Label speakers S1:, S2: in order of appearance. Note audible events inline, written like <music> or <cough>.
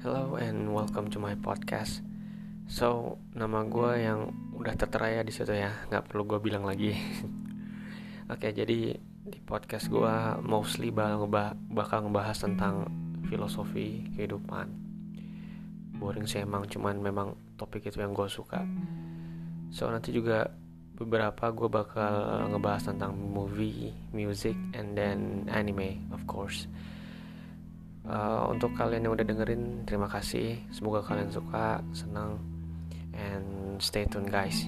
S1: Hello and welcome to my podcast. So nama gue yang udah tertera ya di situ ya, nggak perlu gue bilang lagi. <laughs> Oke, jadi di podcast gue mostly bakal ngebahas tentang filosofi kehidupan. Boring sih emang, cuman memang topik itu yang gue suka. So nanti juga beberapa gue bakal ngebahas tentang movie, music, and then anime, of course. Uh, untuk kalian yang udah dengerin, terima kasih. Semoga kalian suka, senang, and stay tune, guys.